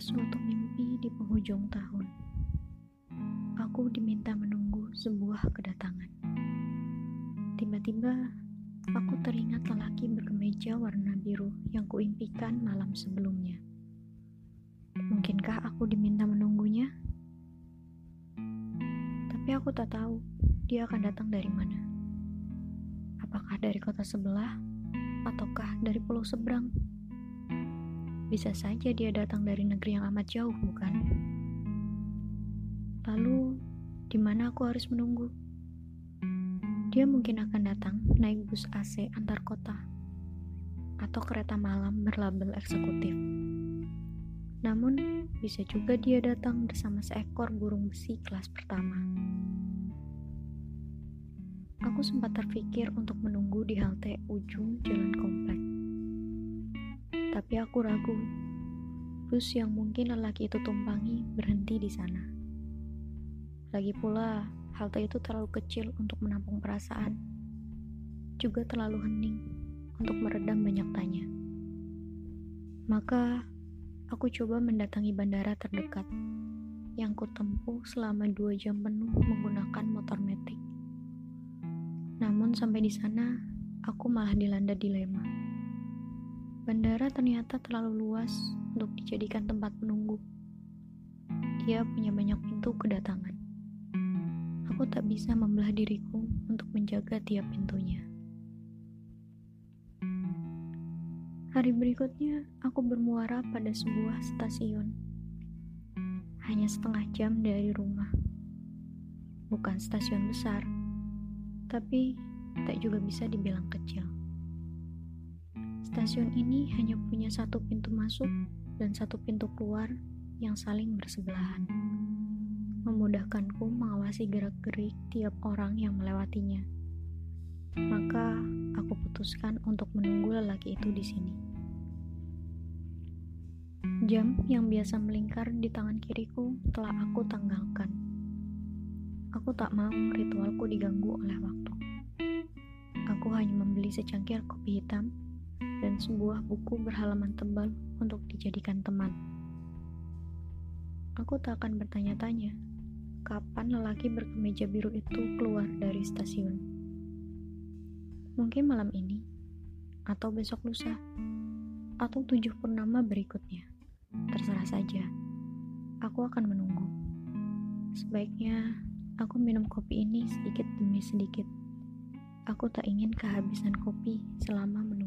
Suatu mimpi di penghujung tahun, aku diminta menunggu sebuah kedatangan. Tiba-tiba, aku teringat lelaki berkemeja warna biru yang kuimpikan malam sebelumnya. Mungkinkah aku diminta menunggunya? Tapi aku tak tahu dia akan datang dari mana. Apakah dari kota sebelah ataukah dari pulau seberang? Bisa saja dia datang dari negeri yang amat jauh, bukan? Lalu, di mana aku harus menunggu? Dia mungkin akan datang naik bus AC antar kota atau kereta malam berlabel eksekutif. Namun, bisa juga dia datang bersama seekor burung besi kelas pertama. Aku sempat terpikir untuk menunggu di halte ujung jalan komplek tapi aku ragu. Bus yang mungkin lelaki itu tumpangi berhenti di sana. Lagi pula, halte itu terlalu kecil untuk menampung perasaan, juga terlalu hening untuk meredam banyak tanya. Maka, aku coba mendatangi bandara terdekat yang kutempuh selama dua jam penuh menggunakan motor metik. Namun sampai di sana, aku malah dilanda dilema. Bandara ternyata terlalu luas untuk dijadikan tempat menunggu. Ia punya banyak pintu kedatangan. Aku tak bisa membelah diriku untuk menjaga tiap pintunya. Hari berikutnya, aku bermuara pada sebuah stasiun. Hanya setengah jam dari rumah. Bukan stasiun besar, tapi tak juga bisa dibilang kecil. Stasiun ini hanya punya satu pintu masuk dan satu pintu keluar yang saling bersebelahan. Memudahkanku mengawasi gerak-gerik tiap orang yang melewatinya. Maka aku putuskan untuk menunggu lelaki itu di sini. Jam yang biasa melingkar di tangan kiriku telah aku tanggalkan. Aku tak mau ritualku diganggu oleh waktu. Aku hanya membeli secangkir kopi hitam dan sebuah buku berhalaman tebal untuk dijadikan teman. Aku tak akan bertanya-tanya kapan lelaki berkemeja biru itu keluar dari stasiun. Mungkin malam ini, atau besok lusa, atau tujuh purnama berikutnya. Terserah saja. Aku akan menunggu. Sebaiknya aku minum kopi ini sedikit demi sedikit. Aku tak ingin kehabisan kopi selama menunggu.